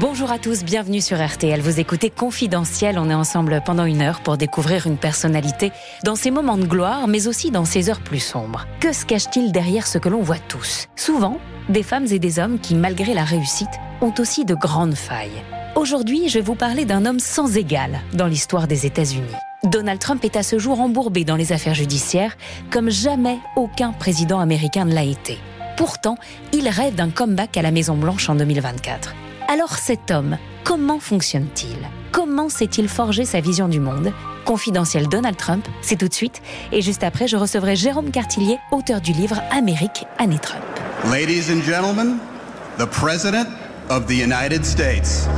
Bonjour à tous, bienvenue sur RTL. Vous écoutez Confidentiel. On est ensemble pendant une heure pour découvrir une personnalité dans ses moments de gloire, mais aussi dans ses heures plus sombres. Que se cache-t-il derrière ce que l'on voit tous? Souvent, des femmes et des hommes qui, malgré la réussite, ont aussi de grandes failles. Aujourd'hui, je vais vous parler d'un homme sans égal dans l'histoire des États-Unis. Donald Trump est à ce jour embourbé dans les affaires judiciaires comme jamais aucun président américain ne l'a été. Pourtant, il rêve d'un comeback à la Maison-Blanche en 2024. Alors cet homme, comment fonctionne-t-il? Comment s'est-il forgé sa vision du monde? Confidentiel Donald Trump, c'est tout de suite. Et juste après, je recevrai Jérôme Cartillier, auteur du livre Amérique, année Trump. Ladies and gentlemen, the President of the United States.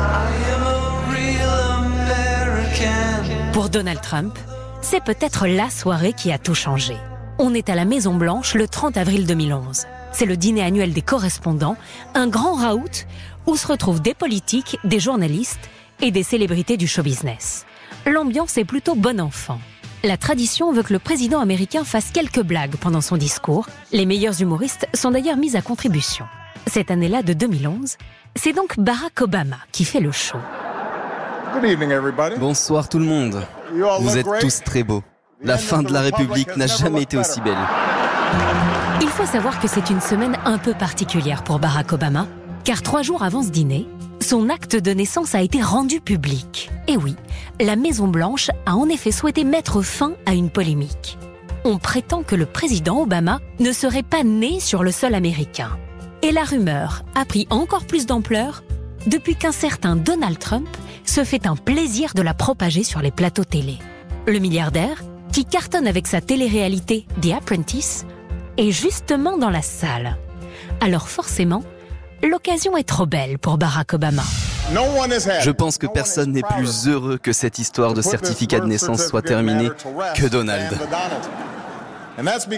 Pour Donald Trump, c'est peut-être la soirée qui a tout changé. On est à la Maison Blanche le 30 avril 2011. C'est le dîner annuel des correspondants, un grand raout où se retrouvent des politiques, des journalistes et des célébrités du show business. L'ambiance est plutôt bon enfant. La tradition veut que le président américain fasse quelques blagues pendant son discours. Les meilleurs humoristes sont d'ailleurs mis à contribution. Cette année-là de 2011, c'est donc Barack Obama qui fait le show. Bonsoir tout le monde. Vous êtes tous très beaux. La fin de la République n'a jamais été aussi belle. Il faut savoir que c'est une semaine un peu particulière pour Barack Obama, car trois jours avant ce dîner, son acte de naissance a été rendu public. Et oui, la Maison-Blanche a en effet souhaité mettre fin à une polémique. On prétend que le président Obama ne serait pas né sur le sol américain. Et la rumeur a pris encore plus d'ampleur depuis qu'un certain Donald Trump se fait un plaisir de la propager sur les plateaux télé. Le milliardaire, qui cartonne avec sa télé-réalité The Apprentice, est justement dans la salle. Alors forcément, l'occasion est trop belle pour Barack Obama. Je pense que personne n'est plus heureux que cette histoire de certificat de naissance soit terminée que Donald.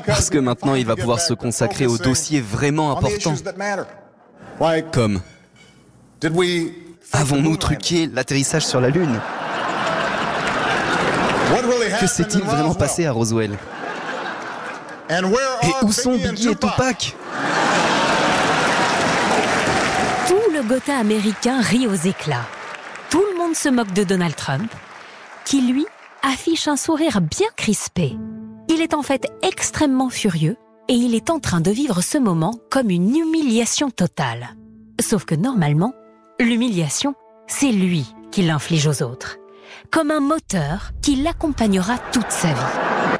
Parce que maintenant, il va pouvoir se consacrer aux dossiers vraiment importants. Comme Avons-nous truqué l'atterrissage sur la Lune? Que s'est-il vraiment passé à Roswell? Et où sont Biggie et Tupac Tout le Gotha américain rit aux éclats. Tout le monde se moque de Donald Trump, qui lui affiche un sourire bien crispé. Il est en fait extrêmement furieux et il est en train de vivre ce moment comme une humiliation totale. Sauf que normalement, l'humiliation, c'est lui qui l'inflige aux autres, comme un moteur qui l'accompagnera toute sa vie.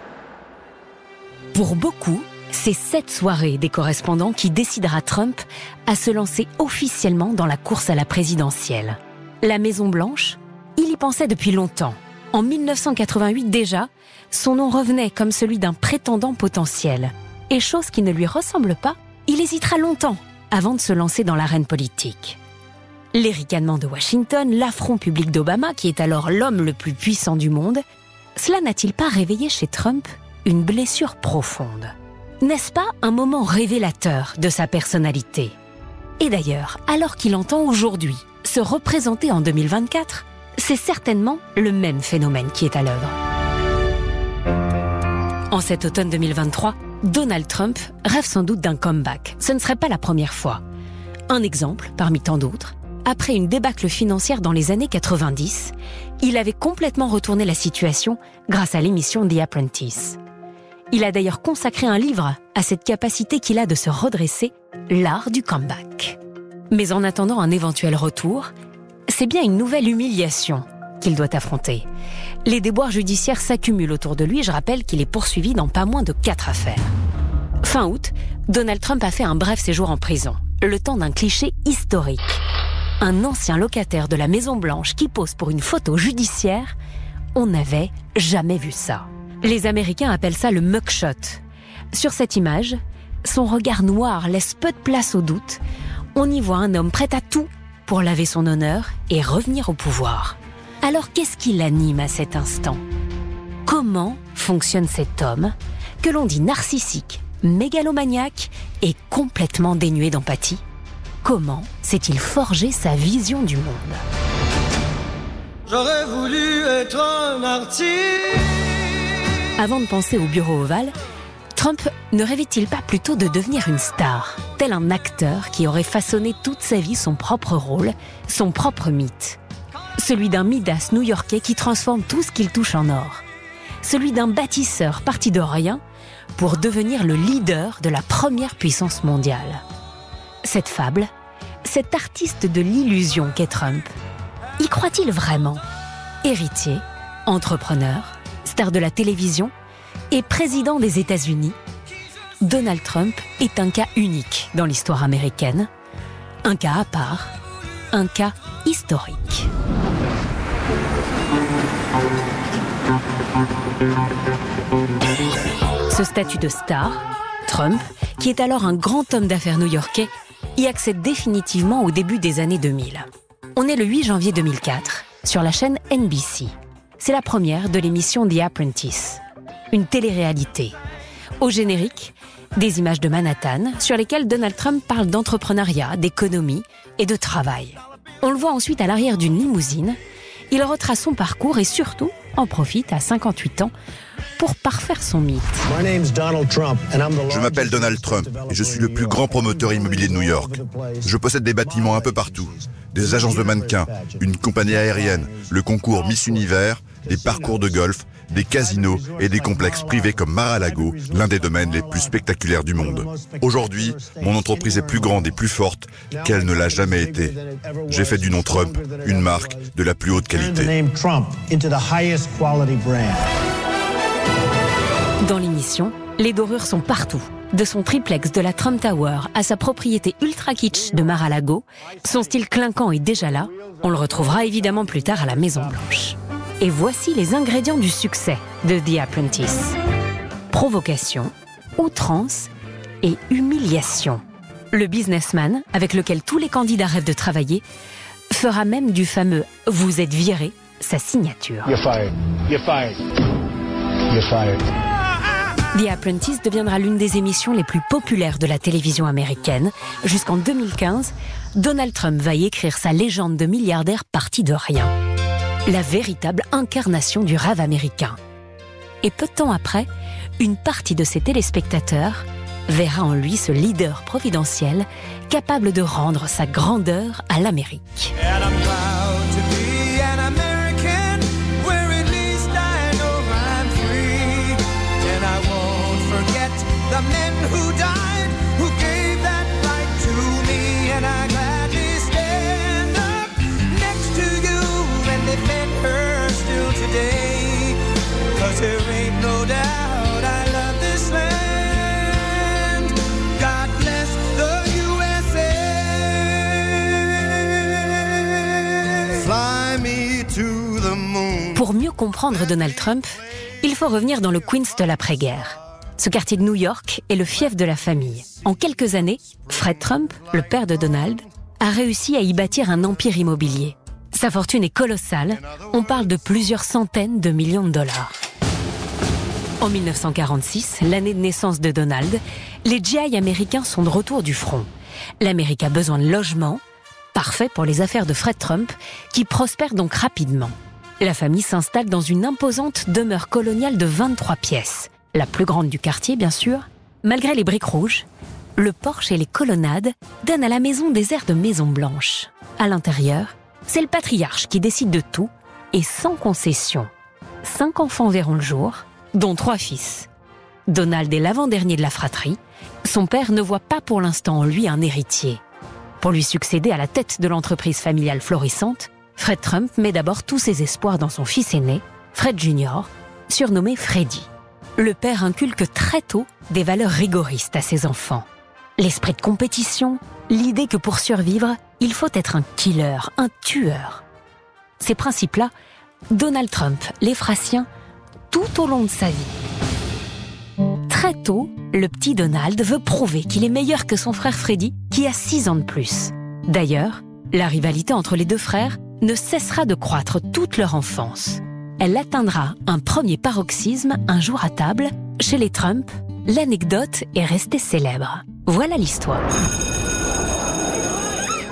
Pour beaucoup, c'est cette soirée des correspondants qui décidera Trump à se lancer officiellement dans la course à la présidentielle. La Maison Blanche, il y pensait depuis longtemps. En 1988 déjà, son nom revenait comme celui d'un prétendant potentiel. Et chose qui ne lui ressemble pas, il hésitera longtemps avant de se lancer dans l'arène politique. Les ricanements de Washington, l'affront public d'Obama, qui est alors l'homme le plus puissant du monde, cela n'a-t-il pas réveillé chez Trump une blessure profonde? N'est-ce pas un moment révélateur de sa personnalité? Et d'ailleurs, alors qu'il entend aujourd'hui se représenter en 2024, c'est certainement le même phénomène qui est à l'œuvre. En cet automne 2023, Donald Trump rêve sans doute d'un comeback. Ce ne serait pas la première fois. Un exemple, parmi tant d'autres, après une débâcle financière dans les années 90, il avait complètement retourné la situation grâce à l'émission The Apprentice. Il a d'ailleurs consacré un livre à cette capacité qu'il a de se redresser, l'art du comeback. Mais en attendant un éventuel retour, c'est bien une nouvelle humiliation qu'il doit affronter. Les déboires judiciaires s'accumulent autour de lui, je rappelle qu'il est poursuivi dans pas moins de quatre affaires. Fin août, Donald Trump a fait un bref séjour en prison, le temps d'un cliché historique. Un ancien locataire de la Maison Blanche qui pose pour une photo judiciaire, on n'avait jamais vu ça. Les Américains appellent ça le mugshot. Sur cette image, son regard noir laisse peu de place au doute. On y voit un homme prêt à tout pour laver son honneur et revenir au pouvoir. Alors qu'est-ce qui l'anime à cet instant? Comment fonctionne cet homme que l'on dit narcissique, mégalomaniaque et complètement dénué d'empathie? Comment s'est-il forgé sa vision du monde? J'aurais voulu être un artiste. Avant de penser au bureau ovale, Trump ne rêvait-il pas plutôt de devenir une star, tel un acteur qui aurait façonné toute sa vie son propre rôle, son propre mythe? Celui d'un Midas new-yorkais qui transforme tout ce qu'il touche en or. Celui d'un bâtisseur parti de rien pour devenir le leader de la première puissance mondiale. Cette fable, cet artiste de l'illusion qu'est Trump, y croit-il vraiment? Héritier, entrepreneur, star de la télévision et président des États-Unis, Donald Trump est un cas unique dans l'histoire américaine, un cas à part, un cas historique. Ce statut de star, Trump, qui est alors un grand homme d'affaires new-yorkais, y accède définitivement au début des années 2000. On est le 8 janvier 2004 sur la chaîne NBC. C'est la première de l'émission The Apprentice, une télé-réalité. Au générique, des images de Manhattan sur lesquelles Donald Trump parle d'entrepreneuriat, d'économie et de travail. On le voit ensuite à l'arrière d'une limousine. Il retrace son parcours et surtout en profite à 58 ans pour parfaire son mythe. Je m'appelle Donald Trump et je suis le plus grand promoteur immobilier de New York. Je possède des bâtiments un peu partout, des agences de mannequins, une compagnie aérienne, le concours Miss Univers, des parcours de golf, des casinos et des complexes privés comme Mar-a-Lago, l'un des domaines les plus spectaculaires du monde. Aujourd'hui, mon entreprise est plus grande et plus forte qu'elle ne l'a jamais été. J'ai fait du nom Trump une marque de la plus haute qualité. Dans l'émission, les dorures sont partout. De son triplex de la Trump Tower à sa propriété ultra kitsch de Mar-a-Lago, son style clinquant est déjà là. On le retrouvera évidemment plus tard à la Maison Blanche. Et voici les ingrédients du succès de The Apprentice. Provocation, outrance et humiliation. Le businessman, avec lequel tous les candidats rêvent de travailler, fera même du fameux ⁇ Vous êtes viré ⁇ sa signature. The Apprentice deviendra l'une des émissions les plus populaires de la télévision américaine. Jusqu'en 2015, Donald Trump va y écrire sa légende de milliardaire parti de rien la véritable incarnation du rêve américain. Et peu de temps après, une partie de ses téléspectateurs verra en lui ce leader providentiel capable de rendre sa grandeur à l'Amérique. Pour mieux comprendre Donald Trump, il faut revenir dans le Queens de l'après-guerre. Ce quartier de New York est le fief de la famille. En quelques années, Fred Trump, le père de Donald, a réussi à y bâtir un empire immobilier. Sa fortune est colossale, on parle de plusieurs centaines de millions de dollars. En 1946, l'année de naissance de Donald, les GI américains sont de retour du front. L'Amérique a besoin de logements, parfait pour les affaires de Fred Trump, qui prospèrent donc rapidement. La famille s'installe dans une imposante demeure coloniale de 23 pièces, la plus grande du quartier bien sûr. Malgré les briques rouges, le porche et les colonnades donnent à la maison des airs de maison blanche. À l'intérieur, c'est le patriarche qui décide de tout et sans concession. Cinq enfants verront le jour, dont trois fils. Donald est l'avant-dernier de la fratrie. Son père ne voit pas pour l'instant en lui un héritier. Pour lui succéder à la tête de l'entreprise familiale florissante, Fred Trump met d'abord tous ses espoirs dans son fils aîné, Fred Jr., surnommé Freddy. Le père inculque très tôt des valeurs rigoristes à ses enfants. L'esprit de compétition, l'idée que pour survivre, il faut être un killer, un tueur. Ces principes-là, Donald Trump les fera siens tout au long de sa vie. Très tôt, le petit Donald veut prouver qu'il est meilleur que son frère Freddy, qui a 6 ans de plus. D'ailleurs, la rivalité entre les deux frères ne cessera de croître toute leur enfance. Elle atteindra un premier paroxysme un jour à table. Chez les Trump, l'anecdote est restée célèbre. Voilà l'histoire.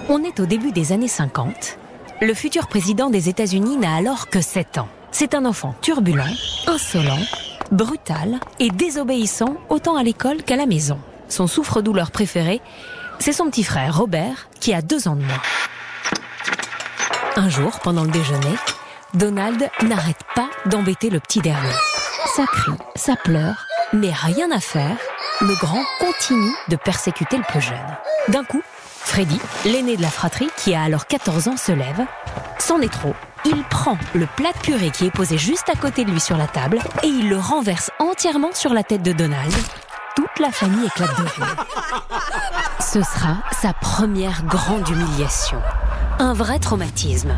On est au début des années 50. Le futur président des États-Unis n'a alors que 7 ans. C'est un enfant turbulent, insolent, brutal et désobéissant autant à l'école qu'à la maison. Son souffre-douleur préféré, c'est son petit frère Robert, qui a deux ans de moins. Un jour, pendant le déjeuner, Donald n'arrête pas d'embêter le petit dernier. Ça crie, ça pleure, mais rien à faire. Le grand continue de persécuter le plus jeune. D'un coup, Freddy, l'aîné de la fratrie, qui a alors 14 ans, se lève. C'en est trop. Il prend le plat de purée qui est posé juste à côté de lui sur la table et il le renverse entièrement sur la tête de Donald. Toute la famille éclate de rire. Ce sera sa première grande humiliation. Un vrai traumatisme.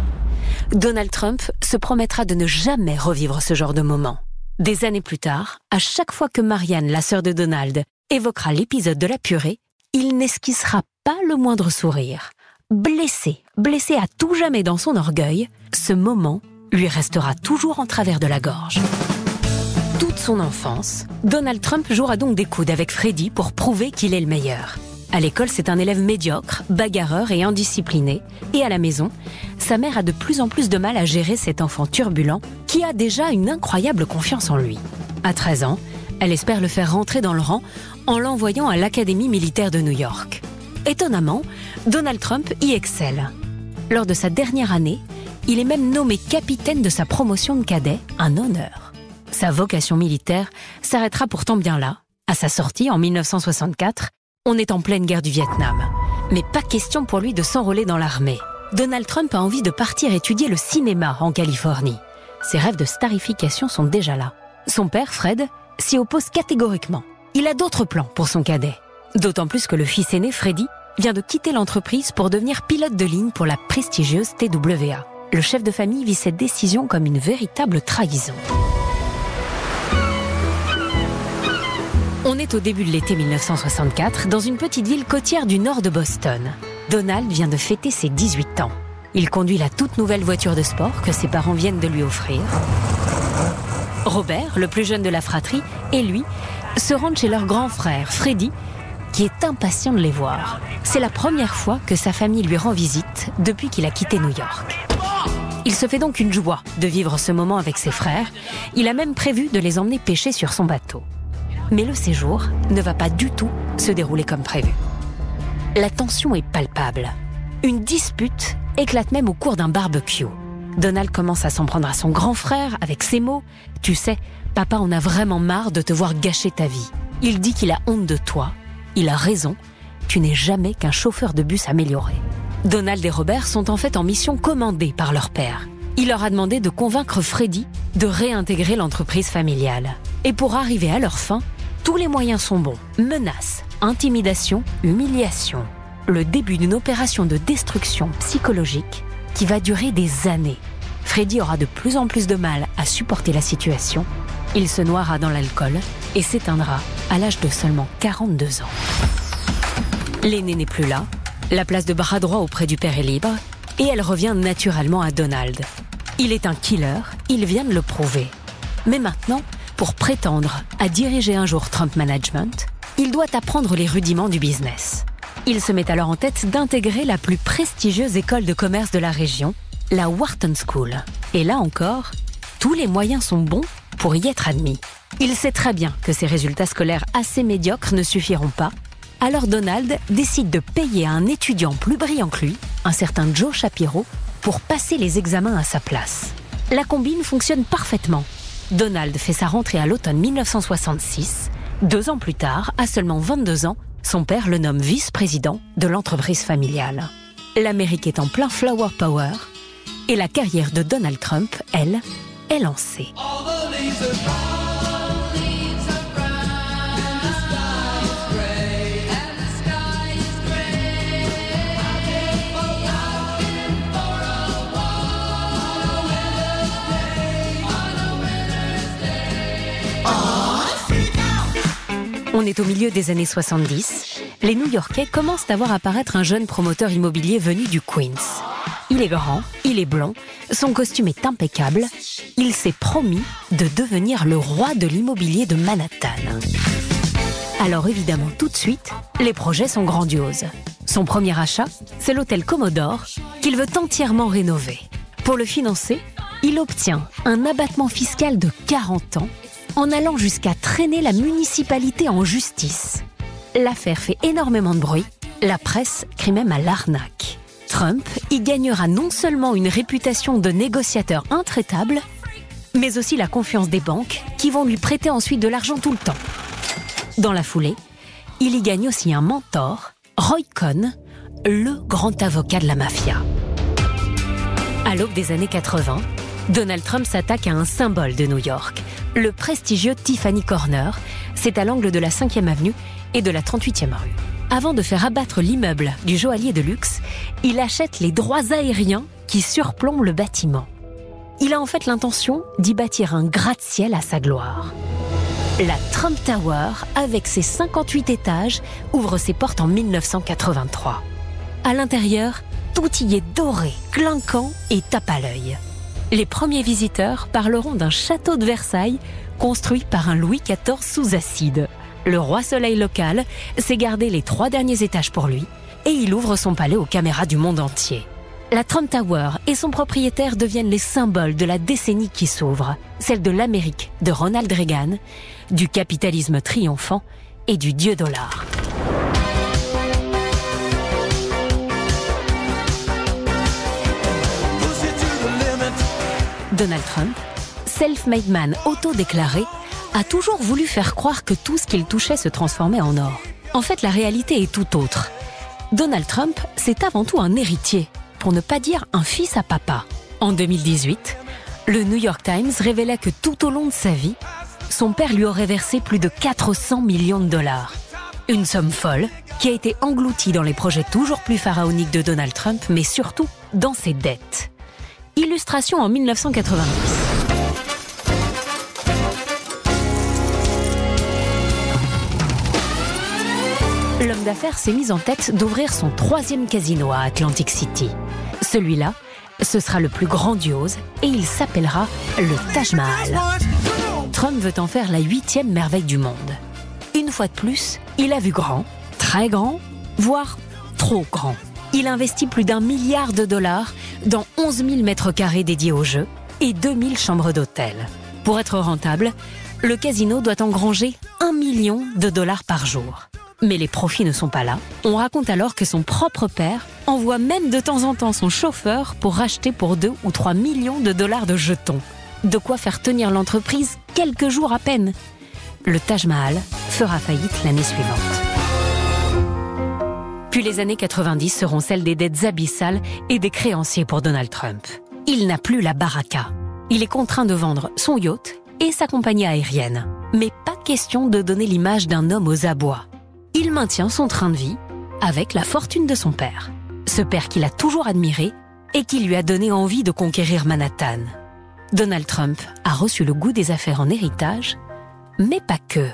Donald Trump se promettra de ne jamais revivre ce genre de moment. Des années plus tard, à chaque fois que Marianne, la sœur de Donald, évoquera l'épisode de la purée, il n'esquissera pas le moindre sourire. Blessé, blessé à tout jamais dans son orgueil, ce moment lui restera toujours en travers de la gorge. Toute son enfance, Donald Trump jouera donc des coudes avec Freddy pour prouver qu'il est le meilleur. À l'école, c'est un élève médiocre, bagarreur et indiscipliné. Et à la maison, sa mère a de plus en plus de mal à gérer cet enfant turbulent qui a déjà une incroyable confiance en lui. À 13 ans, elle espère le faire rentrer dans le rang en l'envoyant à l'Académie militaire de New York. Étonnamment, Donald Trump y excelle. Lors de sa dernière année, il est même nommé capitaine de sa promotion de cadet, un honneur. Sa vocation militaire s'arrêtera pourtant bien là. À sa sortie en 1964, on est en pleine guerre du Vietnam. Mais pas question pour lui de s'enrôler dans l'armée. Donald Trump a envie de partir étudier le cinéma en Californie. Ses rêves de starification sont déjà là. Son père, Fred, s'y oppose catégoriquement. Il a d'autres plans pour son cadet. D'autant plus que le fils aîné, Freddy, vient de quitter l'entreprise pour devenir pilote de ligne pour la prestigieuse TWA. Le chef de famille vit cette décision comme une véritable trahison. On est au début de l'été 1964 dans une petite ville côtière du nord de Boston. Donald vient de fêter ses 18 ans. Il conduit la toute nouvelle voiture de sport que ses parents viennent de lui offrir. Robert, le plus jeune de la fratrie, et lui se rendent chez leur grand frère, Freddy, qui est impatient de les voir. C'est la première fois que sa famille lui rend visite depuis qu'il a quitté New York. Il se fait donc une joie de vivre ce moment avec ses frères. Il a même prévu de les emmener pêcher sur son bateau. Mais le séjour ne va pas du tout se dérouler comme prévu. La tension est palpable. Une dispute éclate même au cours d'un barbecue. Donald commence à s'en prendre à son grand frère avec ces mots Tu sais, papa en a vraiment marre de te voir gâcher ta vie. Il dit qu'il a honte de toi. Il a raison. Tu n'es jamais qu'un chauffeur de bus amélioré. Donald et Robert sont en fait en mission commandée par leur père. Il leur a demandé de convaincre Freddy de réintégrer l'entreprise familiale. Et pour arriver à leur fin, tous les moyens sont bons. Menaces, intimidation, humiliation. Le début d'une opération de destruction psychologique qui va durer des années. Freddy aura de plus en plus de mal à supporter la situation. Il se noiera dans l'alcool et s'éteindra à l'âge de seulement 42 ans. L'aîné n'est plus là. La place de bras droit auprès du père est libre et elle revient naturellement à Donald. Il est un killer, il vient de le prouver. Mais maintenant, pour prétendre à diriger un jour Trump Management, il doit apprendre les rudiments du business. Il se met alors en tête d'intégrer la plus prestigieuse école de commerce de la région, la Wharton School. Et là encore, tous les moyens sont bons pour y être admis. Il sait très bien que ses résultats scolaires assez médiocres ne suffiront pas. Alors Donald décide de payer à un étudiant plus brillant que lui, un certain Joe Shapiro, pour passer les examens à sa place. La combine fonctionne parfaitement Donald fait sa rentrée à l'automne 1966. Deux ans plus tard, à seulement 22 ans, son père le nomme vice-président de l'entreprise familiale. L'Amérique est en plein flower power et la carrière de Donald Trump, elle, est lancée. On est au milieu des années 70. Les New-Yorkais commencent à voir apparaître un jeune promoteur immobilier venu du Queens. Il est grand, il est blond, son costume est impeccable. Il s'est promis de devenir le roi de l'immobilier de Manhattan. Alors évidemment, tout de suite, les projets sont grandioses. Son premier achat, c'est l'hôtel Commodore qu'il veut entièrement rénover. Pour le financer, il obtient un abattement fiscal de 40 ans en allant jusqu'à traîner la municipalité en justice. L'affaire fait énormément de bruit, la presse crie même à l'arnaque. Trump y gagnera non seulement une réputation de négociateur intraitable, mais aussi la confiance des banques qui vont lui prêter ensuite de l'argent tout le temps. Dans la foulée, il y gagne aussi un mentor, Roy Cohn, le grand avocat de la mafia. À l'aube des années 80, Donald Trump s'attaque à un symbole de New York, le prestigieux Tiffany Corner. C'est à l'angle de la 5e avenue et de la 38e rue. Avant de faire abattre l'immeuble du joaillier de luxe, il achète les droits aériens qui surplombent le bâtiment. Il a en fait l'intention d'y bâtir un gratte-ciel à sa gloire. La Trump Tower, avec ses 58 étages, ouvre ses portes en 1983. À l'intérieur, tout y est doré, clinquant et tape à l'œil. Les premiers visiteurs parleront d'un château de Versailles construit par un Louis XIV sous acide. Le roi soleil local s'est gardé les trois derniers étages pour lui et il ouvre son palais aux caméras du monde entier. La Trump Tower et son propriétaire deviennent les symboles de la décennie qui s'ouvre, celle de l'Amérique de Ronald Reagan, du capitalisme triomphant et du dieu dollar. Donald Trump, self-made man auto-déclaré, a toujours voulu faire croire que tout ce qu'il touchait se transformait en or. En fait, la réalité est tout autre. Donald Trump, c'est avant tout un héritier, pour ne pas dire un fils à papa. En 2018, le New York Times révélait que tout au long de sa vie, son père lui aurait versé plus de 400 millions de dollars. Une somme folle qui a été engloutie dans les projets toujours plus pharaoniques de Donald Trump, mais surtout dans ses dettes. Illustration en 1990. L'homme d'affaires s'est mis en tête d'ouvrir son troisième casino à Atlantic City. Celui-là, ce sera le plus grandiose et il s'appellera le Taj Mahal. Trump veut en faire la huitième merveille du monde. Une fois de plus, il a vu grand, très grand, voire trop grand. Il investit plus d'un milliard de dollars dans 11 000 mètres carrés dédiés au jeu et 2000 chambres d'hôtel. Pour être rentable, le casino doit engranger 1 million de dollars par jour. Mais les profits ne sont pas là. On raconte alors que son propre père envoie même de temps en temps son chauffeur pour racheter pour 2 ou 3 millions de dollars de jetons. De quoi faire tenir l'entreprise quelques jours à peine. Le Taj Mahal fera faillite l'année suivante. Puis les années 90 seront celles des dettes abyssales et des créanciers pour Donald Trump. Il n'a plus la baraka. Il est contraint de vendre son yacht et sa compagnie aérienne. Mais pas question de donner l'image d'un homme aux abois. Il maintient son train de vie avec la fortune de son père. Ce père qu'il a toujours admiré et qui lui a donné envie de conquérir Manhattan. Donald Trump a reçu le goût des affaires en héritage, mais pas que.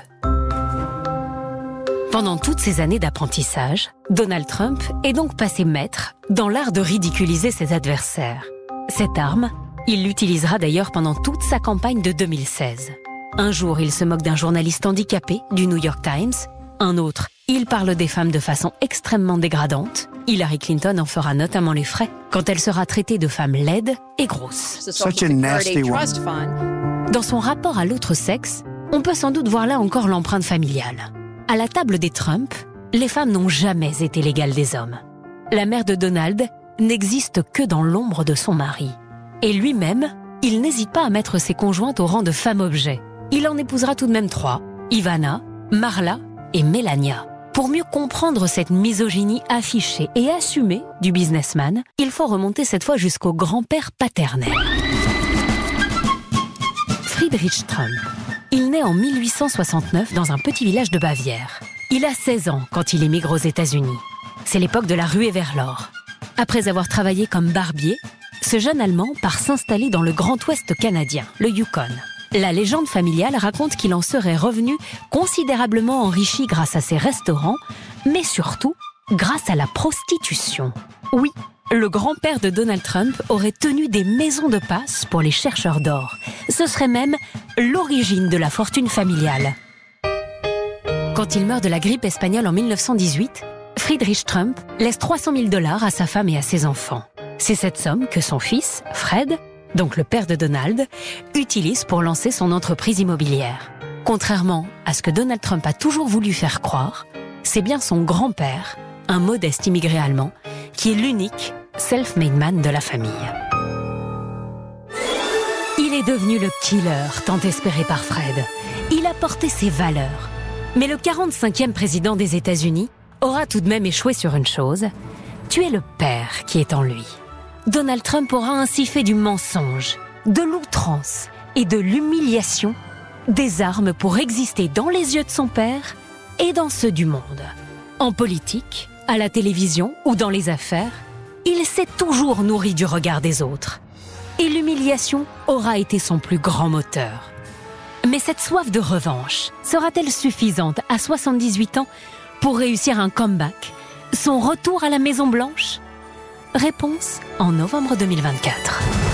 Pendant toutes ces années d'apprentissage, Donald Trump est donc passé maître dans l'art de ridiculiser ses adversaires. Cette arme, il l'utilisera d'ailleurs pendant toute sa campagne de 2016. Un jour, il se moque d'un journaliste handicapé du New York Times. Un autre, il parle des femmes de façon extrêmement dégradante. Hillary Clinton en fera notamment les frais quand elle sera traitée de femme laide et grosse. Dans son rapport à l'autre sexe, on peut sans doute voir là encore l'empreinte familiale. À la table des Trump, les femmes n'ont jamais été l'égale des hommes. La mère de Donald n'existe que dans l'ombre de son mari. Et lui-même, il n'hésite pas à mettre ses conjointes au rang de femmes-objets. Il en épousera tout de même trois, Ivana, Marla et Melania. Pour mieux comprendre cette misogynie affichée et assumée du businessman, il faut remonter cette fois jusqu'au grand-père paternel. Friedrich Trump. Il naît en 1869 dans un petit village de Bavière. Il a 16 ans quand il émigre aux États-Unis. C'est l'époque de la ruée vers l'or. Après avoir travaillé comme barbier, ce jeune Allemand part s'installer dans le Grand Ouest canadien, le Yukon. La légende familiale raconte qu'il en serait revenu considérablement enrichi grâce à ses restaurants, mais surtout grâce à la prostitution. Oui, le grand-père de Donald Trump aurait tenu des maisons de passe pour les chercheurs d'or. Ce serait même l'origine de la fortune familiale. Quand il meurt de la grippe espagnole en 1918, Friedrich Trump laisse 300 000 dollars à sa femme et à ses enfants. C'est cette somme que son fils, Fred, donc le père de Donald, utilise pour lancer son entreprise immobilière. Contrairement à ce que Donald Trump a toujours voulu faire croire, c'est bien son grand-père, un modeste immigré allemand, qui est l'unique self-made man de la famille. Il est devenu le killer tant espéré par Fred. Il a porté ses valeurs. Mais le 45e président des États-Unis aura tout de même échoué sur une chose, tuer le père qui est en lui. Donald Trump aura ainsi fait du mensonge, de l'outrance et de l'humiliation des armes pour exister dans les yeux de son père et dans ceux du monde. En politique, à la télévision ou dans les affaires, il s'est toujours nourri du regard des autres. Et l'humiliation aura été son plus grand moteur. Mais cette soif de revanche sera-t-elle suffisante à 78 ans pour réussir un comeback, son retour à la Maison Blanche Réponse en novembre 2024.